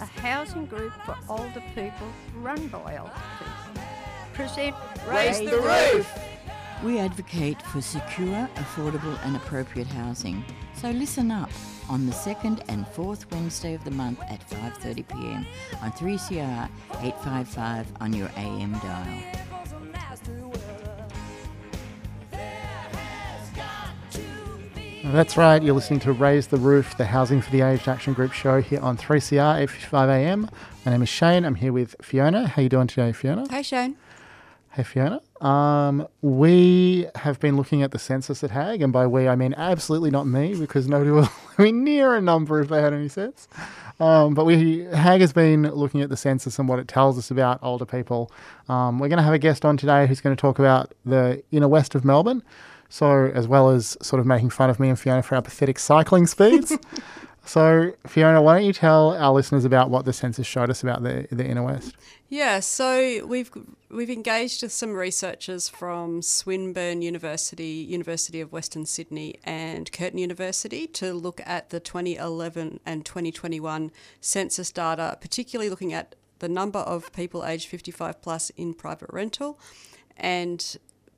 a housing group for older people run by older people. Present Raise the Roof! We advocate for secure, affordable, and appropriate housing. So listen up on the second and fourth Wednesday of the month at 5:30 p.m. on 3CR 855 on your AM dial. That's right, you're listening to Raise the Roof, the Housing for the Aged Action Group show here on 3CR 855 AM. My name is Shane. I'm here with Fiona. How are you doing today, Fiona? Hi, Shane. Hey, Fiona. Um, we have been looking at the census at HAAG, and by we I mean absolutely not me, because nobody will be near a number if they had any sense. Um, but we HAAG has been looking at the census and what it tells us about older people. Um, we're going to have a guest on today who's going to talk about the inner west of Melbourne. So, as well as sort of making fun of me and Fiona for our pathetic cycling speeds. so, Fiona, why don't you tell our listeners about what the census showed us about the, the inner west? Yeah, so we've we've engaged with some researchers from Swinburne University, University of Western Sydney, and Curtin University to look at the 2011 and 2021 census data, particularly looking at the number of people aged 55 plus in private rental, and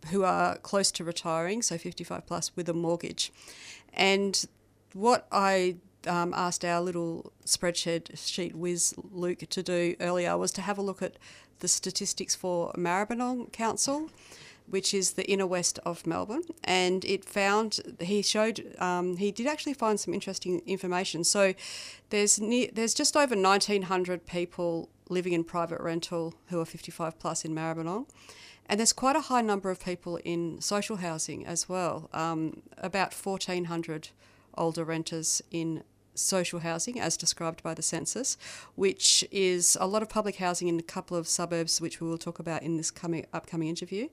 who are close to retiring, so 55 plus with a mortgage. And what I um, asked our little spreadsheet sheet whiz Luke to do earlier was to have a look at the statistics for Maribyrnong Council, which is the inner west of Melbourne, and it found he showed um, he did actually find some interesting information. So there's near, there's just over 1,900 people living in private rental who are 55 plus in Maribyrnong. And there's quite a high number of people in social housing as well, um, about 1,400 older renters in social housing as described by the census, which is a lot of public housing in a couple of suburbs, which we will talk about in this coming upcoming interview.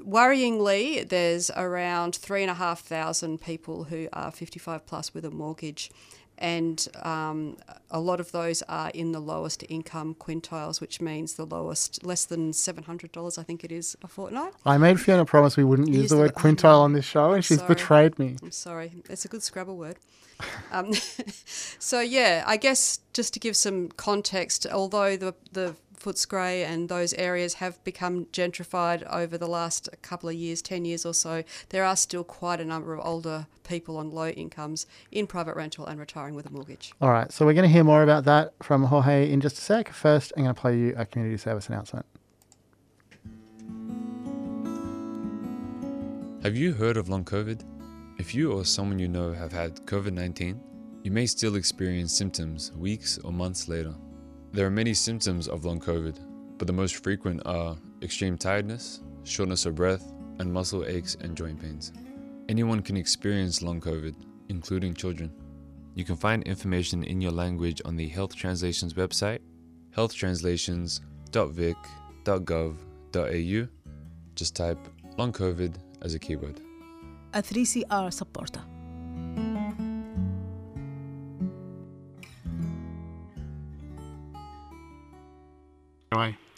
Worryingly, there's around three and a half thousand people who are 55 plus with a mortgage, and um, a lot of those are in the lowest income quintiles, which means the lowest, less than $700, I think it is, a fortnight. I made Fiona promise we wouldn't use, Use the the- word quintile on this show, and she's Sorry. betrayed me. I'm sorry, it's a good Scrabble word. Um, so yeah, I guess just to give some context, although the the Footscray and those areas have become gentrified over the last couple of years, ten years or so, there are still quite a number of older people on low incomes in private rental and retiring with a mortgage. All right, so we're going to hear more about that from Jorge in just a sec. First, I'm going to play you a community service announcement. Have you heard of long COVID? If you or someone you know have had COVID 19, you may still experience symptoms weeks or months later. There are many symptoms of long COVID, but the most frequent are extreme tiredness, shortness of breath, and muscle aches and joint pains. Anyone can experience long COVID, including children. You can find information in your language on the Health Translations website, healthtranslations.vic.gov.au. Just type long COVID as a keyword. a 3CR supporter.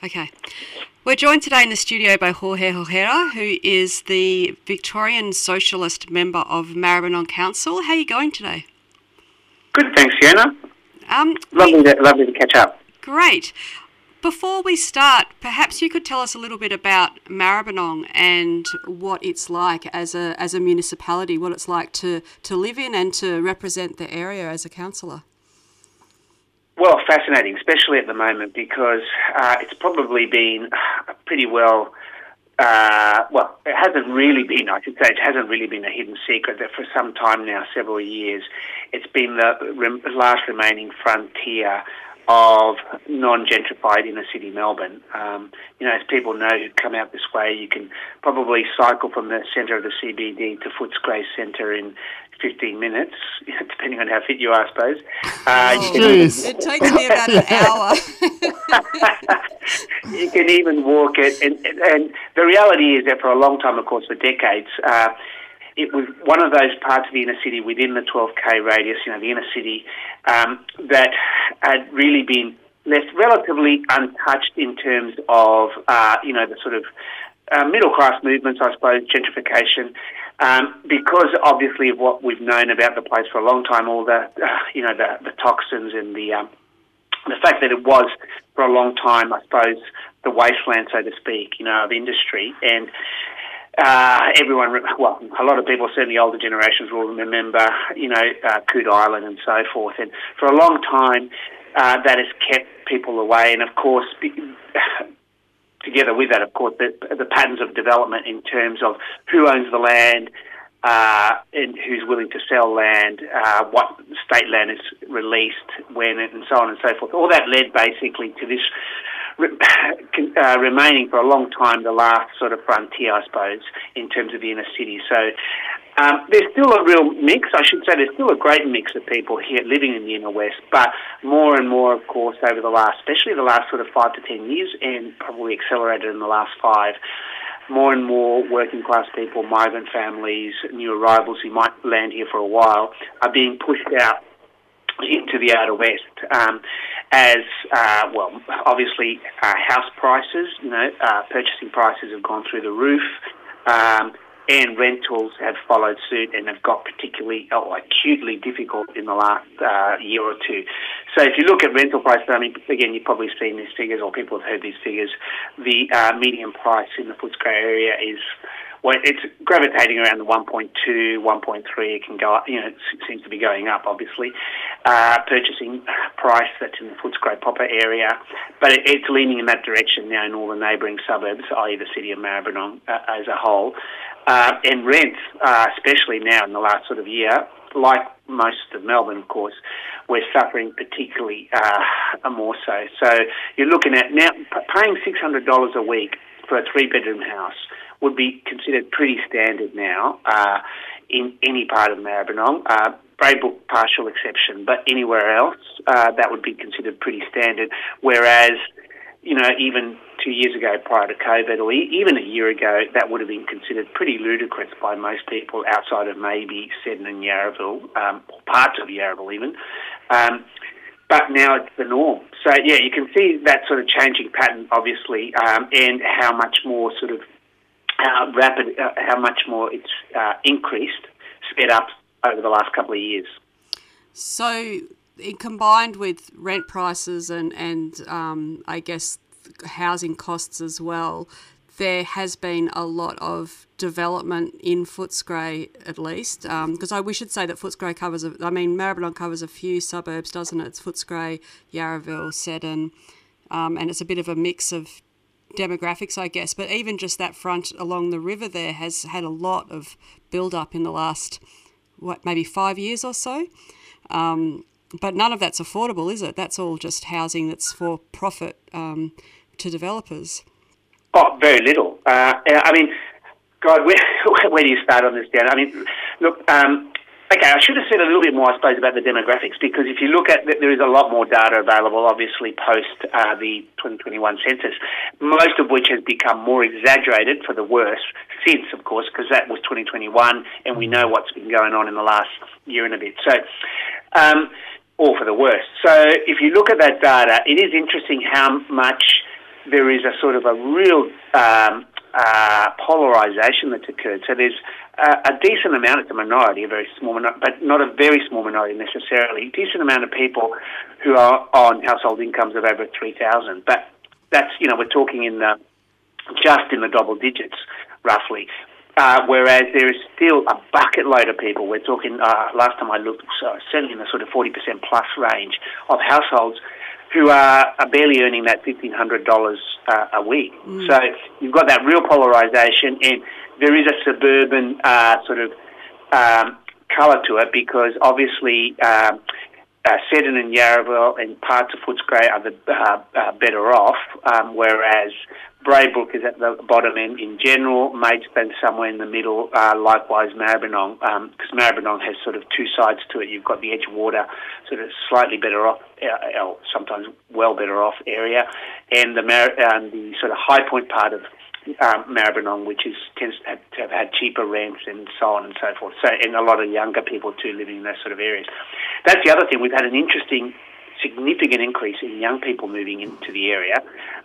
Okay. We're joined today in the studio by Jorge Jorquera, who is the Victorian Socialist member of Maribyrnong Council. How are you going today? Good, thanks, Fiona. Um, Lovely to, lovely to catch up. Great. Before we start, perhaps you could tell us a little bit about Maribyrnong and what it's like as a as a municipality, what it's like to, to live in and to represent the area as a councillor. Well, fascinating, especially at the moment because uh, it's probably been pretty well. Uh, well, it hasn't really been. I should say it hasn't really been a hidden secret that for some time now, several years, it's been the rem- last remaining frontier of non-gentrified inner city Melbourne. Um, you know, as people know who come out this way, you can probably cycle from the centre of the CBD to Footscray Centre in 15 minutes, depending on how fit you are, I suppose. Uh, oh, it takes me about an hour. you can even walk it. And, and the reality is that for a long time, of course, for decades, uh, it was one of those parts of the inner city within the 12k radius, you know, the inner city, um, that had really been left relatively untouched in terms of, uh, you know, the sort of uh, middle class movements, I suppose, gentrification, um, because obviously of what we've known about the place for a long time, all the, uh, you know, the, the toxins and the um, the fact that it was for a long time, I suppose, the wasteland, so to speak, you know, of industry and. Uh, everyone, well, a lot of people, certainly older generations, will remember, you know, uh, Coode Island and so forth. And for a long time, uh, that has kept people away. And of course, together with that, of course, the, the patterns of development in terms of who owns the land, uh, and who's willing to sell land, uh, what state land is released, when, and so on and so forth. All that led basically to this uh, remaining for a long time the last sort of frontier, I suppose, in terms of the inner city. So um, there's still a real mix. I should say there's still a great mix of people here living in the inner west, but more and more, of course, over the last, especially the last sort of five to ten years, and probably accelerated in the last five. More and more working class people, migrant families, new arrivals who might land here for a while, are being pushed out into the outer west. Um, as uh, well, obviously, uh, house prices, you know, uh, purchasing prices have gone through the roof. Um, and rentals have followed suit and have got particularly oh, acutely difficult in the last uh, year or two. So if you look at rental prices, I mean, again, you've probably seen these figures or people have heard these figures. The uh, median price in the Footscray area is well, it's gravitating around the 1.2, 1.3. It can go up, you know, it seems to be going up, obviously. Uh, purchasing price that's in the Footscray proper area, but it, it's leaning in that direction now in all the neighbouring suburbs, i.e., the city of Maribyrnong uh, as a whole. Uh, and rents, uh, especially now in the last sort of year, like most of Melbourne, of course, we're suffering particularly uh, more so. So you're looking at now paying $600 a week for a three bedroom house would be considered pretty standard now uh, in any part of Maribyrnong. Uh, Braybrook partial exception, but anywhere else uh, that would be considered pretty standard. Whereas, you know, even two years ago prior to COVID, or even a year ago, that would have been considered pretty ludicrous by most people outside of maybe Seddon and Yarraville, um, or parts of Yarraville even. Um, but now it's the norm. So yeah, you can see that sort of changing pattern, obviously, um, and how much more sort of how rapid, uh, how much more it's uh, increased, sped up over the last couple of years. So, combined with rent prices and and um, I guess housing costs as well, there has been a lot of development in Footscray, at least, because um, we should say that Footscray covers. A, I mean, Maribyrnong covers a few suburbs, doesn't it? It's Footscray, Yarraville, Seddon, um, and it's a bit of a mix of demographics, I guess. But even just that front along the river there has had a lot of build up in the last, what, maybe five years or so. Um, but none of that's affordable, is it? That's all just housing that's for profit um, to developers. Oh, very little. Uh, I mean, God, where, where do you start on this, Dan? I mean, look, um, Okay, I should have said a little bit more, I suppose, about the demographics because if you look at there is a lot more data available, obviously, post uh, the 2021 census, most of which has become more exaggerated for the worse since, of course, because that was 2021 and we know what's been going on in the last year and a bit. So, um, all for the worse. So, if you look at that data, it is interesting how much there is a sort of a real um, uh, polarization that's occurred. So there's a, a decent amount, it's a minority, a very small minority, but not a very small minority necessarily, decent amount of people who are on household incomes of over 3,000. But that's, you know, we're talking in the, just in the double digits, roughly. Uh, whereas there is still a bucket load of people. We're talking, uh, last time I looked, so certainly in the sort of 40% plus range of households who are, are barely earning that $1,500 uh, a week. Mm. So you've got that real polarisation, and there is a suburban uh, sort of um, colour to it because obviously um, uh, Seddon and Yarraville and parts of Footscray are the uh, uh, better off, um, whereas Braybrook is at the bottom end in general. Maidstone somewhere in the middle. Uh, likewise, Maribyrnong, because um, Maribyrnong has sort of two sides to it. You've got the Edgewater, sort of slightly better off, uh, sometimes well better off area, and the Mar- um, the sort of high point part of um, Maribyrnong, which is tends to have, to have, had cheaper rents and so on and so forth. So, and a lot of younger people too living in those sort of areas. That's the other thing. We've had an interesting significant increase in young people moving into the area,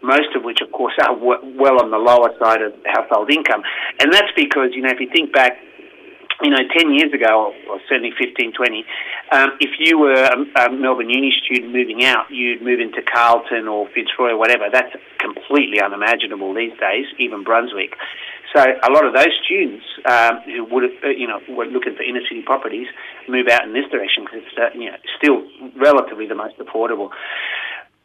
most of which, of course, are w- well on the lower side of household income. And that's because, you know, if you think back, you know, 10 years ago, or, certainly 15, 20, um, if you were a, a, Melbourne Uni student moving out, you'd move into Carlton or Fitzroy or whatever. That's completely unimaginable these days, even Brunswick. So a lot of those students um, who would, uh, you know, were looking for inner city properties move out in this direction because it's, uh, you know, still relatively the most affordable.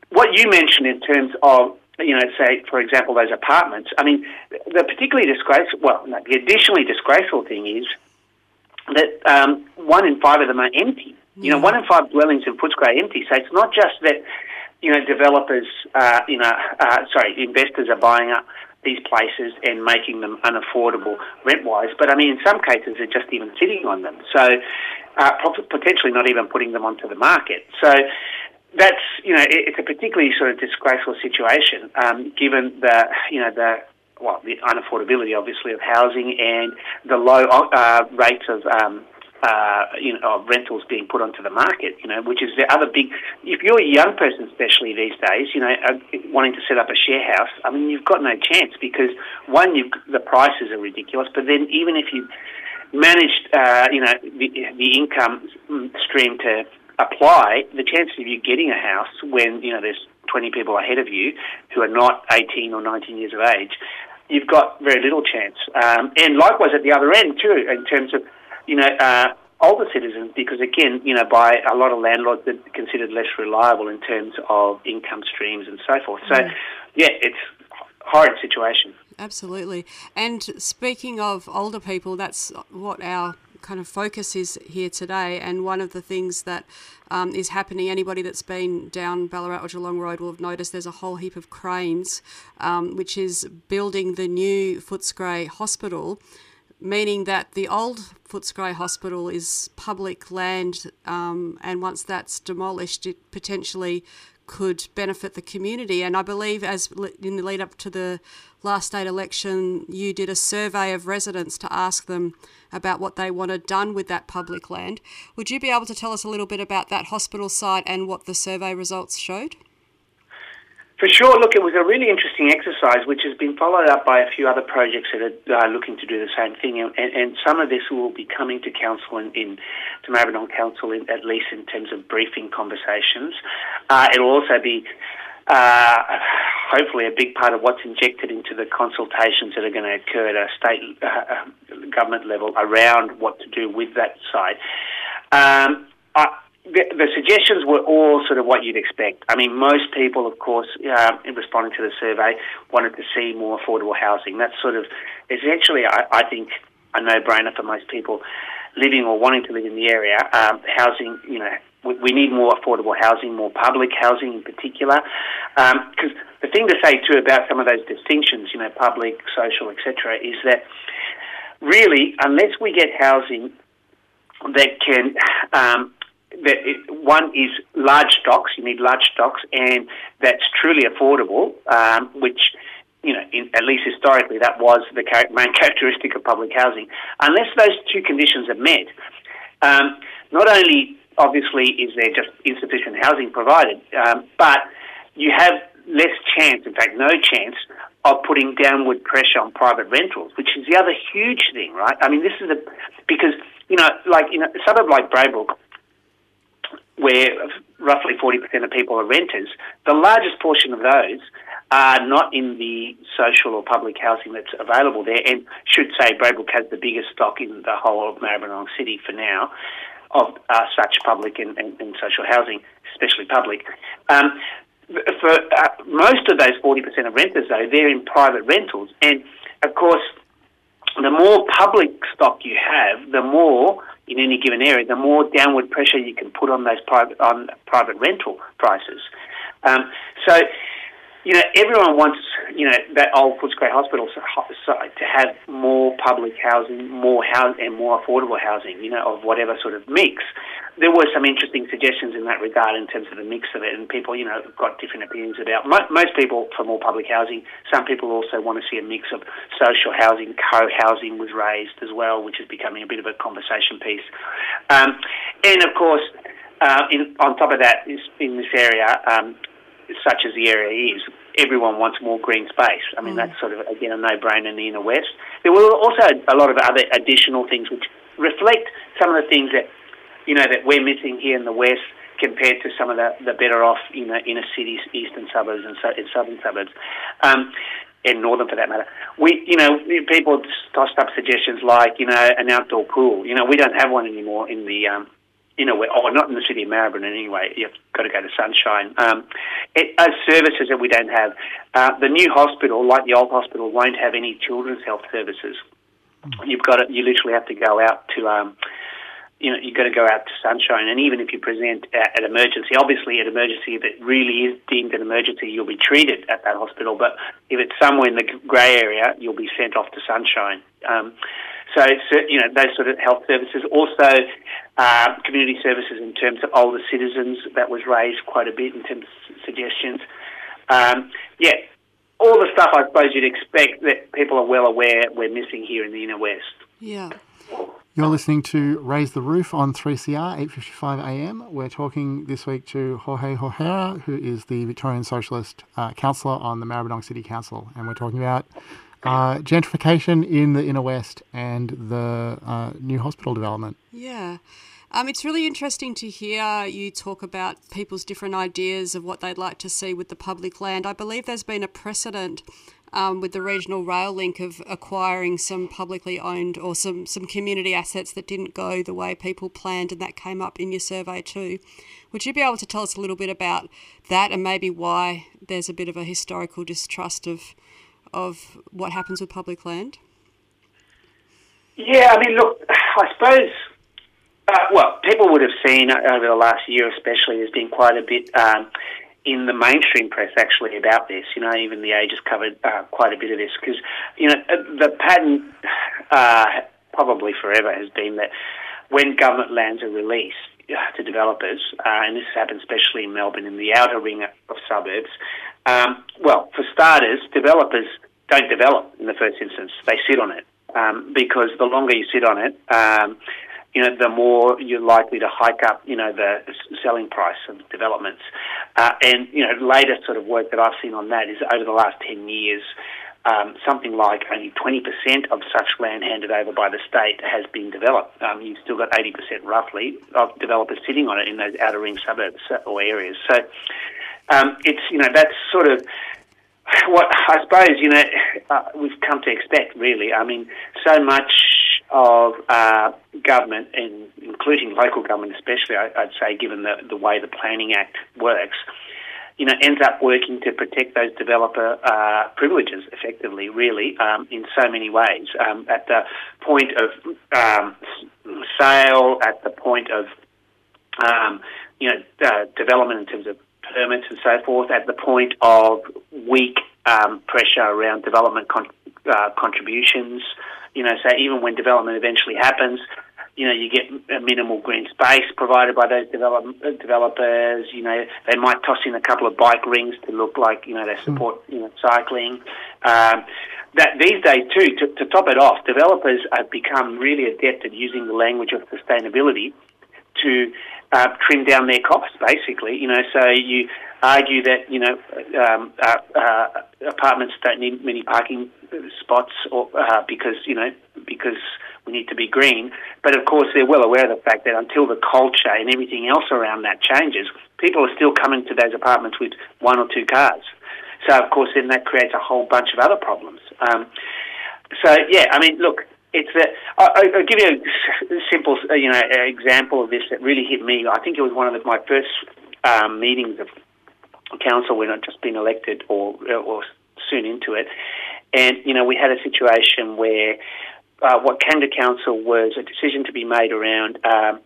What you mentioned in terms of you know, say, for example, those apartments. I mean, the particularly disgraceful, well, no, the additionally disgraceful thing is that um, one in five of them are empty. You know, one in five dwellings in Footscray empty. So it's not just that, you know, developers, uh, you know, uh, sorry, investors are buying up these places and making them unaffordable rent-wise. But I mean, in some cases, they're just even sitting on them. So uh, potentially not even putting them onto the market. So that's you know it's a particularly sort of disgraceful situation um, given the you know the well the unaffordability obviously of housing and the low uh, rates of um, uh, you know, of rentals being put onto the market, you know, which is the other big. If you're a young person, especially these days, you know, uh, wanting to set up a share house, I mean, you've got no chance because one, you've, the prices are ridiculous, but then even if you managed, uh, you know, the, the income stream to apply, the chances of you getting a house when you know there's 20 people ahead of you who are not 18 or 19 years of age, you've got very little chance. Um, and likewise at the other end too, in terms of you know, uh, older citizens because, again, you know, by a lot of landlords, they're considered less reliable in terms of income streams and so forth. So, yeah, yeah it's horrid situation. Absolutely. And speaking of older people, that's what our kind of focus is here today. And one of the things that um, is happening, anybody that's been down Ballarat or Geelong Road will have noticed there's a whole heap of cranes, um, which is building the new Footscray Hospital meaning that the old Footscray Hospital is public land, um, and once that's demolished, it potentially could benefit the community. And I believe, as in the lead up to the last state election, you did a survey of residents to ask them about what they wanted done with that public land. Would you be able to tell us a little bit about that hospital site and what the survey results showed? For sure. Look, it was a really interesting exercise, which has been followed up by a few other projects that are uh, looking to do the same thing. And, and, some of this will be coming to council in, in to Maribyrnong Council, in, at least in terms of briefing conversations. Uh, it'll also be uh, hopefully a big part of what's injected into the consultations that are going to occur at a state uh, government level around what to do with that site. Um, I, the, suggestions were all sort of what you'd expect. I mean, most people, of course, uh, in responding to the survey, wanted to see more affordable housing. That's sort of essentially, I, I think, a no-brainer for most people living or wanting to live in the area. Um, housing, you know, we, we, need more affordable housing, more public housing in particular. Because um, the thing to say too about some of those distinctions, you know, public, social, etc., is that really, unless we get housing that can um, it, one is large stocks. You need large stocks, and that's truly affordable, um, which you know, in, at least historically, that was the main characteristic of public housing. Unless those two conditions are met, um, not only obviously is there just insufficient housing provided, um, but you have less chance, in fact, no chance of putting downward pressure on private rentals, which is the other huge thing, right? I mean, this is a because you know, like in a suburb like Braybrook, where roughly 40% of people are renters, the largest portion of those are not in the social or public housing that's available there. And should say Braybrook has the biggest stock in the whole of Maribyrnong City for now of uh, such public and, and, and, social housing, especially public. Um, for uh, most of those 40% of renters, though, they're in private rentals. And of course, the more public stock you have, the more in any given area, the more downward pressure you can put on those private on private rental prices. Um, so you know, everyone wants, you know, that old Footscray Hospital to have more public housing, more house, and more affordable housing, you know, of whatever sort of mix. There were some interesting suggestions in that regard in terms of the mix of it, and people, you know, got different opinions about. Most people for more public housing. Some people also want to see a mix of social housing, co-housing was raised as well, which is becoming a bit of a conversation piece. Um, and of course, uh, in, on top of that, in this area, um, such as the area is, everyone wants more green space. I mean, mm. that's sort of, again, a no-brainer in the inner west. There were also a lot of other additional things which reflect some of the things that, you know, that we're missing here in the west compared to some of the, the better off, know, inner cities, eastern suburbs and, so, and southern suburbs. Um, and northern for that matter. We, you know, people tossed up suggestions like, you know, an outdoor pool. You know, we don't have one anymore in the um, you know, oh, not in the city of Maribyrnong anyway. You've got to go to Sunshine. Um, it, services that we don't have. Uh, the new hospital, like the old hospital, won't have any children's health services. You've got to, you literally have to go out to, um, you know, you've got to go out to Sunshine. And even if you present at, emergency, obviously at emergency, it really is deemed an emergency, you'll be treated at that hospital. But if it's somewhere in the grey area, you'll be sent off to Sunshine. Um, so, you know, those sort of health services. Also, uh, community services in terms of older citizens, that was raised quite a bit in terms of suggestions. Um, yeah, all the stuff I suppose you'd expect that people are well aware we're missing here in the inner west. Yeah. You're listening to Raise the Roof on 3CR, 8.55 a.m. We're talking this week to Jorge Jorquera, who is the Victorian Socialist uh, Councillor on the Maribyrnong City Council. And we're talking about uh, gentrification in the inner west and the uh, new hospital development. Yeah. Um, it's really interesting to hear you talk about people's different ideas of what they'd like to see with the public land. I believe there's been a precedent um, with the regional rail link of acquiring some publicly owned or some, some community assets that didn't go the way people planned, and that came up in your survey too. Would you be able to tell us a little bit about that and maybe why there's a bit of a historical distrust of of what happens with public land? Yeah, I mean, look, I suppose uh, well, people would have seen over the last year, especially, there's been quite a bit um, in the mainstream press actually about this. You know, even the Age has covered uh, quite a bit of this because you know uh, the pattern uh, probably forever has been that when government lands are released uh, to developers, uh, and this happens especially in Melbourne in the outer ring of suburbs. Um, well, for starters, developers don't develop in the first instance; they sit on it um, because the longer you sit on it. Um, you know, the more you're likely to hike up, you know, the selling price of developments. Uh, and, you know, latest sort of work that I've seen on that is over the last 10 years, um, something like only 20% of such land handed over by the state has been developed. Um, you've still got 80% roughly of developers sitting on it in those outer ring suburbs or areas. So um, it's, you know, that's sort of what I suppose, you know, uh, we've come to expect, really. I mean, so much of uh, government, including local government especially, I, would say, given the, the way the Planning Act works, you know, ends up working to protect those developer uh, privileges effectively, really, um, in so many ways. Um, at the point of um, sale, at the point of, um, you know, uh, development in terms of permits and so forth, at the point of weak um, pressure around development con- uh, contributions, you know, so even when development eventually happens, you know, you get a minimal green space provided by those develop, developers. You know, they might toss in a couple of bike rings to look like, you know, they support, you know, cycling. Um, that these days too, to, to top it off, developers have become really adept at using the language of sustainability to uh, trim down their costs, basically. You know, so you argue that you know um, uh, uh, apartments don't need many parking spots, or uh, because you know because we need to be green. But of course, they're well aware of the fact that until the culture and everything else around that changes, people are still coming to those apartments with one or two cars. So of course, then that creates a whole bunch of other problems. Um, so yeah, I mean, look, it's a. I, I'll give you a simple, you know, example of this that really hit me. I think it was one of the, my first um, meetings of council when I'd just been elected or or soon into it, and you know we had a situation where uh, what came to council was a decision to be made around um,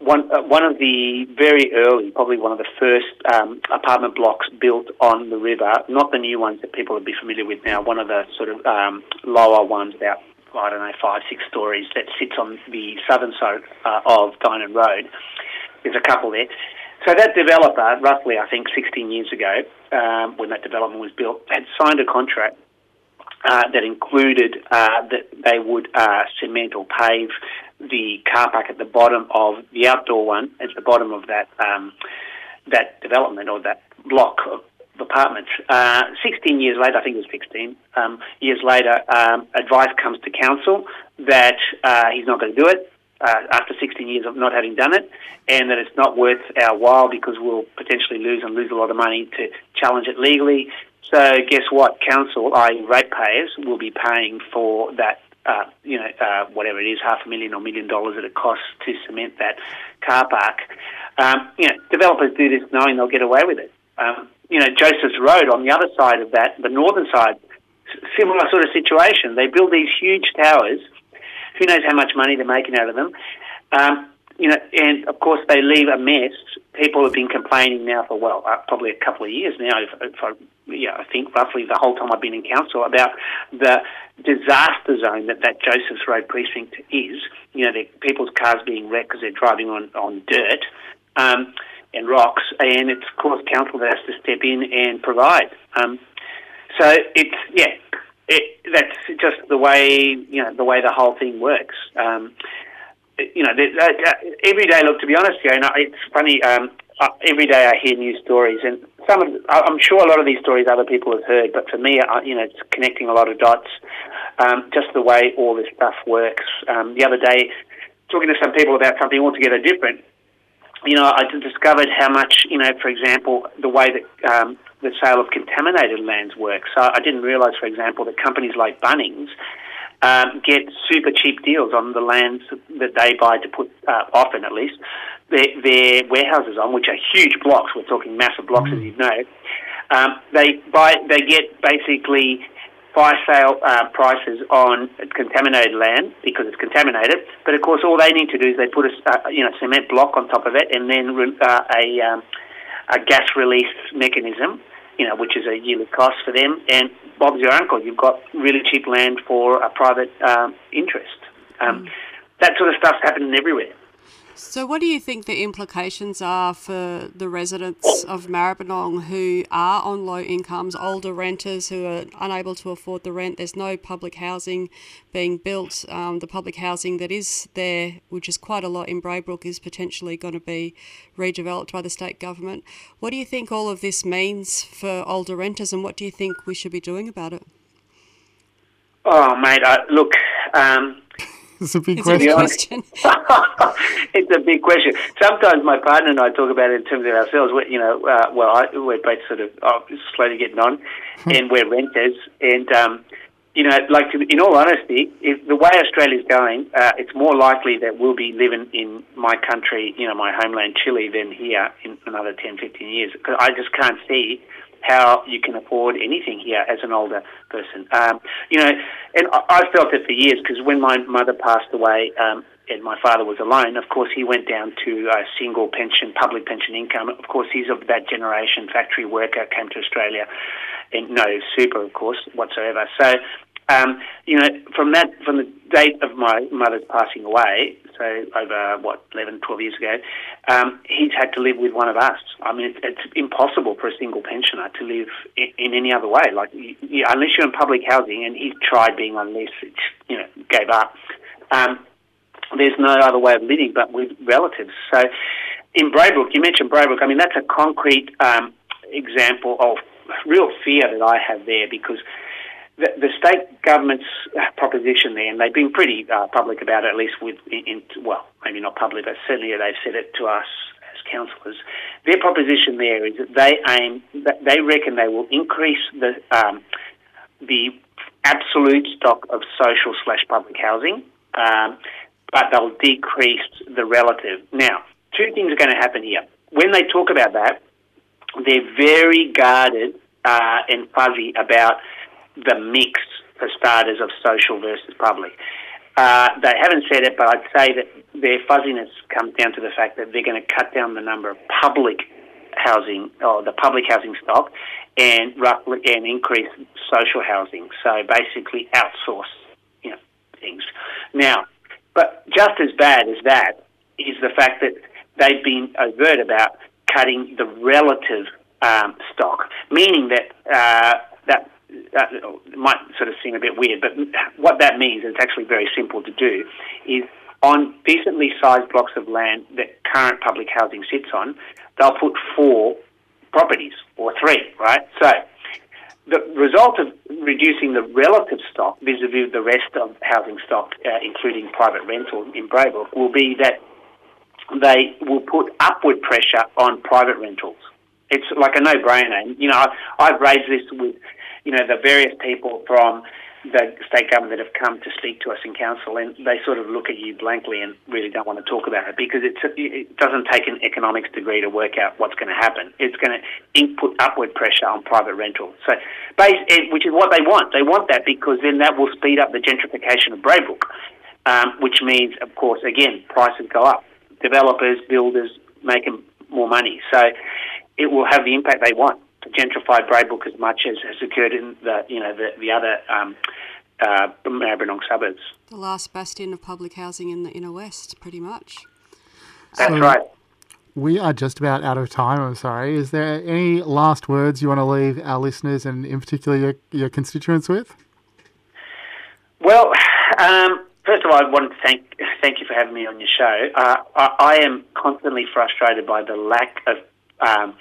one uh, one of the very early, probably one of the first um, apartment blocks built on the river. Not the new ones that people would be familiar with now. One of the sort of um, lower ones, about I don't know five six stories, that sits on the southern side uh, of Dynon Road. There's a couple there. So that developer, roughly I think 16 years ago, um, when that development was built, had signed a contract uh, that included uh, that they would uh, cement or pave the car park at the bottom of the outdoor one, at the bottom of that um, that development or that block of apartments. Uh, 16 years later, I think it was 16 um, years later, um, advice comes to council that uh, he's not going to do it. Uh, after 16 years of not having done it, and that it's not worth our while because we'll potentially lose and lose a lot of money to challenge it legally. So guess what? Council, i.e. ratepayers, will be paying for that, uh, you know, uh, whatever it is, half a million or million dollars that it costs to cement that car park. Um, you know, developers do this knowing they'll get away with it. Um, you know, Joseph's Road on the other side of that, the northern side, similar sort of situation. They build these huge towers. Who knows how much money they're making out of them? Um, you know, and of course they leave a mess. People have been complaining now for well, uh, probably a couple of years now. If, if I, yeah, I think roughly the whole time I've been in council about the disaster zone that that Joseph's Road precinct is. You know, people's cars being wrecked because they're driving on on dirt um, and rocks, and it's course council that has to step in and provide. Um, so it's yeah, it, that's just the way you know the way the whole thing works. Um, you know, every day. Look, to be honest, you know, it's funny. Um, uh, every day I hear new stories, and some of I'm sure a lot of these stories other people have heard, but for me, you know, it's connecting a lot of dots. Um, just the way all this stuff works. Um, the other day, talking to some people about something altogether different, you know, I discovered how much, you know, for example, the way that um, the sale of contaminated lands works. So I didn't realise, for example, that companies like Bunnings um, get super cheap deals on the lands that they buy to put, uh, often at least, their, their, warehouses on, which are huge blocks. We're talking massive blocks, mm. as you know. Um, they buy, they get basically fire sale uh, prices on contaminated land because it's contaminated. But of course, all they need to do is they put a uh, you know cement block on top of it, and then uh, a um, a gas release mechanism you know, which is a yearly cost for them. And Bob's your uncle. You've got really cheap land for a private um, interest. Um, mm. That sort of stuff's happening everywhere. So, what do you think the implications are for the residents of Maribyrnong who are on low incomes, older renters who are unable to afford the rent? There's no public housing being built. Um, the public housing that is there, which is quite a lot in Braybrook, is potentially going to be redeveloped by the state government. What do you think all of this means for older renters, and what do you think we should be doing about it? Oh, mate, uh, look. Um, it's a big it's question. A question. it's a big question. Sometimes my partner and I talk about it in terms of ourselves. We're, you know, uh, well, I, we're both sort of oh, slowly getting on, and we're renters. And um, you know, like to, in all honesty, if the way Australia's going, uh, it's more likely that we'll be living in my country, you know, my homeland, Chile, than here in another 10, 15 years. Because I just can't see how you can afford anything here as an older person. Um, you know, and I, I felt it for years because when my mother passed away um, and my father was alone, of course he went down to a single pension, public pension income. Of course, he's of that generation, factory worker, came to Australia, and no super, of course, whatsoever. So um, you know, from that, from the date of my mother's passing away, so over what 11, 12 years ago, um, he's had to live with one of us. I mean, it's, it's impossible for a single pensioner to live in, in any other way. Like, you, you, unless you're in public housing, and he's tried being on this, you know, gave up. Um, there's no other way of living but with relatives. So, in Braybrook, you mentioned Braybrook. I mean, that's a concrete um, example of real fear that I have there because the, the state government's proposition there, and they've been pretty uh, public about it, at least with, in, in, well, maybe not public, but certainly they've said it to us as councillors. Their proposition there is that they aim, that they reckon they will increase the um, the absolute stock of social slash public housing, um, but they'll decrease the relative. Now, two things are going to happen here. When they talk about that, they're very guarded uh, and fuzzy about the mix, for starters, of social versus public. Uh, they haven't said it, but I'd say that their fuzziness comes down to the fact that they're going to cut down the number of public housing or the public housing stock and roughly and increase social housing. So basically outsource you know, things. Now, but just as bad as that is the fact that they've been overt about cutting the relative um, stock, meaning that uh, that that might sort of seem a bit weird, but what that means, and it's actually very simple to do, is on decently sized blocks of land that current public housing sits on, they'll put four properties or three, right? So the result of reducing the relative stock vis-a-vis the rest of housing stock, uh, including private rental in Braybrook, will be that they will put upward pressure on private rentals. It's like a no-brainer. You know, I've raised this with, you know, the various people from the state government that have come to speak to us in council, and they sort of look at you blankly and really don't want to talk about it because it's, it doesn't take an economics degree to work out what's going to happen. It's going to input upward pressure on private rental. So, which is what they want. They want that because then that will speed up the gentrification of Braybrook, um, which means, of course, again, prices go up. Developers, builders making more money. So, it will have the impact they want gentrified Braybrook as much as has occurred in the you know the the other um, uh, Maribyrnong suburbs. The last bastion of public housing in the inner west, pretty much. That's so right. We are just about out of time. I'm sorry. Is there any last words you want to leave our listeners and, in particular, your, your constituents with? Well, um, first of all, I want to thank thank you for having me on your show. Uh, I, I, am constantly frustrated by the lack of um,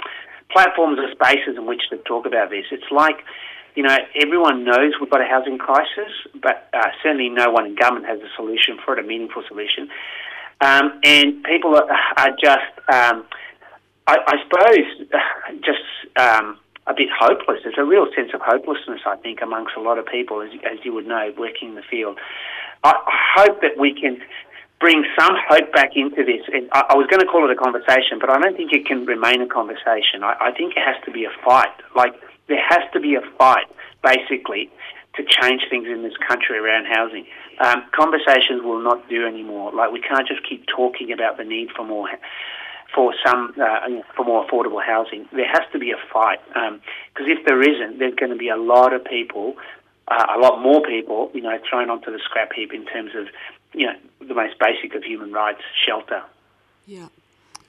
platforms or spaces in which to talk about this. It's like, you know, everyone knows we've got a housing crisis, but uh, certainly no one in government has a solution for it, a meaningful solution. Um, and people are, are just, um, I, I, suppose, just um, a bit hopeless. There's a real sense of hopelessness, I think, amongst a lot of people, as, as you would know, working in the field. I hope that we can bring some hope back into this. And I, I, was going to call it a conversation, but I don't think it can remain a conversation. I, I think it has to be a fight. Like, there has to be a fight, basically, to change things in this country around housing. Um, conversations will not do anymore. Like, we can't just keep talking about the need for more. For some, uh, for more affordable housing, there has to be a fight. Because um, if there isn't, there's going to be a lot of people uh, a lot more people, you know, thrown onto the scrap heap in terms of you know, the most basic of human rights, shelter. Yeah.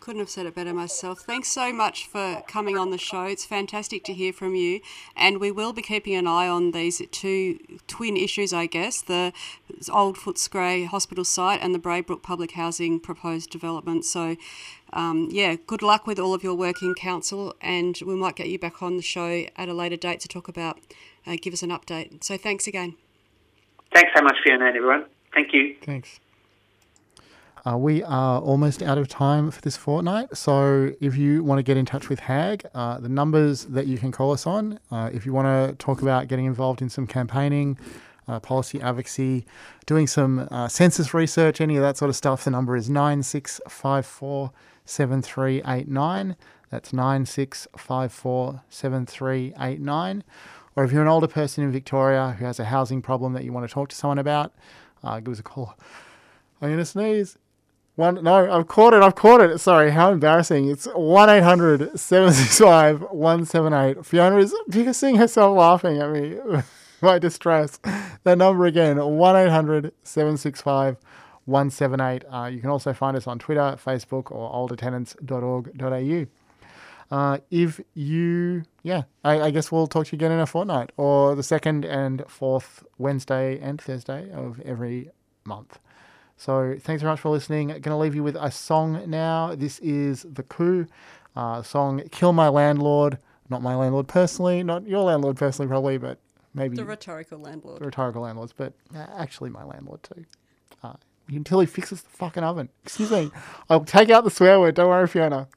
Couldn't have said it better myself. Thanks so much for coming on the show. It's fantastic to hear from you. And we will be keeping an eye on these two twin issues, I guess the old Footscray hospital site and the Braybrook public housing proposed development. So, um, yeah, good luck with all of your work in council. And we might get you back on the show at a later date to talk about, uh, give us an update. So, thanks again. Thanks so much, Fiona, and everyone. Thank you. Thanks. Uh, we are almost out of time for this fortnight. So if you want to get in touch with HAAG, uh, the numbers that you can call us on, uh, if you want to talk about getting involved in some campaigning, uh, policy advocacy, doing some uh, census research, any of that sort of stuff, the number is 96547389. That's 96547389. Or if you're an older person in Victoria who has a housing problem that you want to talk to someone about, uh, give us a call. I'm going to sneeze. One, no, I've caught it. I've caught it. Sorry, how embarrassing. It's 1 800 765 178. Fiona is piercing herself laughing at me. My distress. That number again 1 800 765 178. Uh, you can also find us on Twitter, Facebook, or oldertenants.org.au. Uh, if you, yeah, I, I, guess we'll talk to you again in a fortnight or the second and fourth Wednesday and Thursday of every month. So thanks very much for listening. Going to leave you with a song now. This is The Coup, uh, song Kill My Landlord. Not my landlord personally, not your landlord personally, probably, but maybe. The rhetorical landlord. The rhetorical landlords, but uh, actually my landlord too. Uh, until he fixes the fucking oven. Excuse me. I'll take out the swear word. Don't worry, Fiona.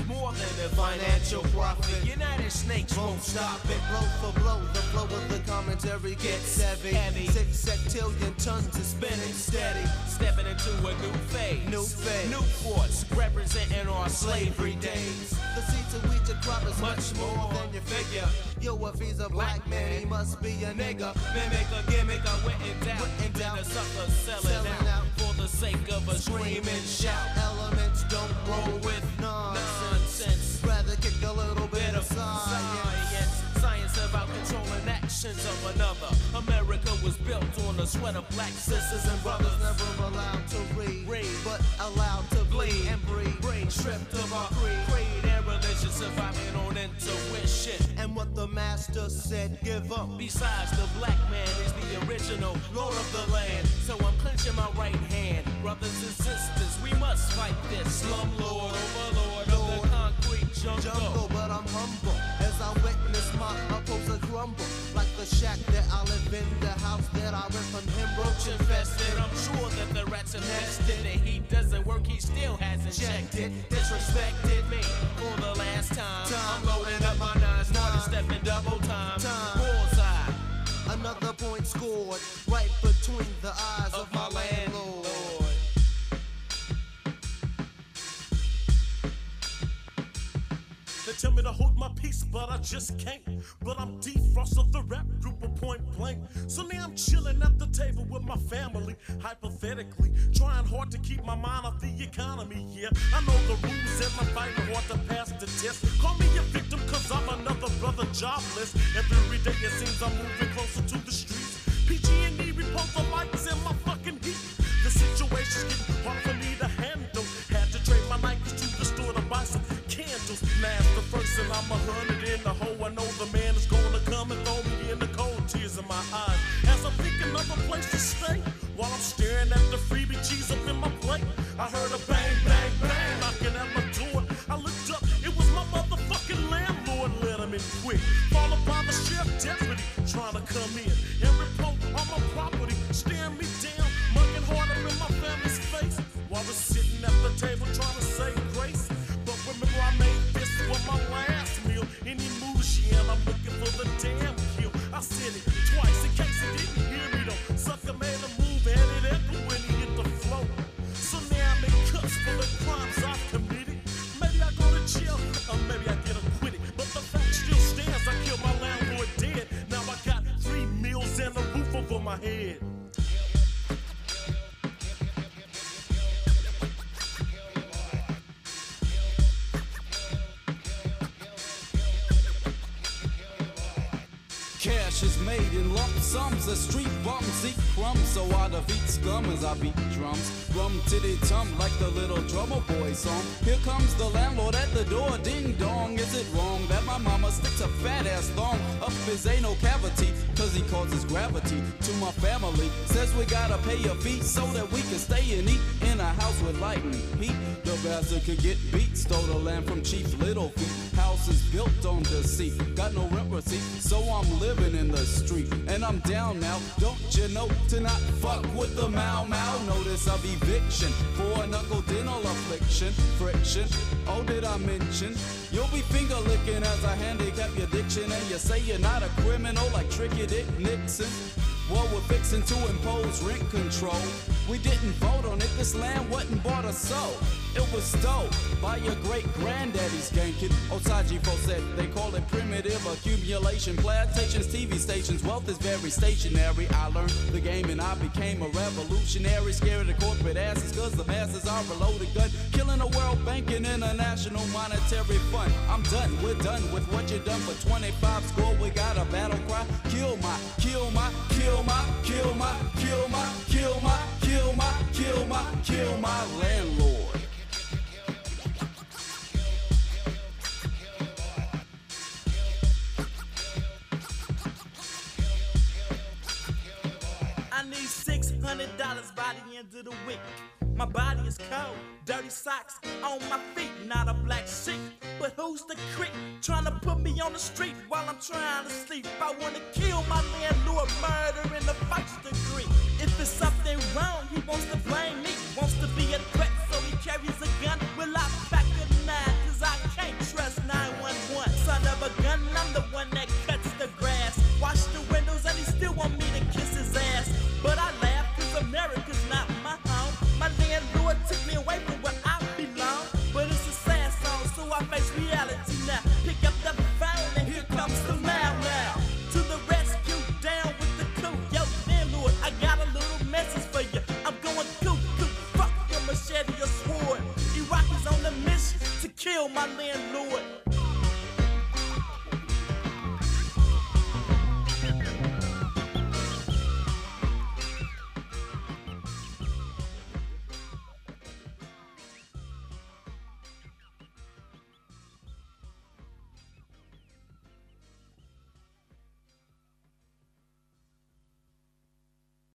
Is more than a financial profit. United Snakes won't stop it. Blow for blow, the flow of the commentary gets heavy. Heavy. Six septillion tons is spinning steady. Stepping into a new phase. New phase. New force representing our slavery days. The seed to wheat your crop is Much more than your figure. Yo, if he's a black man, he must be a nigga. Mimic a gimmick, I went and down. Went and Then down. a sucker selling, Selling out, out. for the sake of a scream and shout. Elements don't roll with nonsense. Nonsense. Rather kick a little bit Bit of science. science, about controlling actions of another. America was built on the sweat of black sisters and brothers. Never allowed to read, Read. but allowed to bleed and breathe. Brain stripped of our Creed. creed and religion, surviving on intuition. And what the master said, give up. Besides, the black man is the original lord of the land. So I'm clenching my right hand. Brothers and sisters, we must fight this slumlord, overlord of the concrete jungle. but I'm humble as I witness my opposer crumble. Like the shack that I live in, the house that I rent from him, roach infested. I'm sure that the rats infested. The heat doesn't work, he still hasn't checked it. Disrespected me for the last time. Time. I'm loading up my nines, Time. stepping double time. Time. Bullseye Another point scored right between the eyes of, tell me to hold my peace, but I just can't. But I'm defrost of the rap group of point blank. So now I'm chilling at the table with my family, hypothetically. Trying hard to keep my mind off the economy, yeah. I know the rules and I'm fighting hard to pass the test. Call me a victim, cause I'm another brother jobless. Every day it seems I'm moving closer to the streets. PG&E repose the lights in my fucking heat. The situation's getting hard I'm a hundred in the hole. I know the man is gonna come and throw me in the cold tears in my eyes. As I'm picking up a place to stay. While I'm staring at the freebie cheese up in my plate. I heard a bang, bang, a street bums eat crumbs, so I defeat scum as I beat drums. Rum titty tum like the little drummer boy song. Here comes the landlord at the door, ding dong. Is it wrong that my mama sticks a fat ass thong up his anal cavity? Cause he causes gravity to my family. Says we gotta pay a fee so that we can stay and eat in a house with light and heat. The bastard could get beat, stole the land from Chief Little Feet. House is built on deceit, got no rent receipt, so I'm living in the street. And I'm down now, don't you know to not fuck with the Mau Mau? Notice of eviction for a knuckle dental affliction, friction. Oh, did I mention? You'll be finger licking as I handicap your diction, and you say you're not a criminal like Tricky Dick Nixon. Well, we're fixing to impose rent control. We didn't vote on it, this land wasn't bought or sold. It was stole by your great granddaddy's ganking. Osaji said they call it primitive accumulation. Plantations, TV stations, wealth is very stationary. I learned the game and I became a revolutionary. Scared of the corporate asses, cause the masses are a loaded gun. Killing the World Bank and International Monetary Fund. I'm done, we're done with what you done for 25 score. We got a battle cry. Kill my, kill my, kill my, kill my, kill my, kill my, kill my, kill my, kill my landlord. Dollars by the end of the week. My body is cold, dirty socks on my feet, not a black sheep. But who's the creep trying to put me on the street while I'm trying to sleep? I wanna kill my landlord, murder in the first degree. If it's something wrong, he wants to blame me,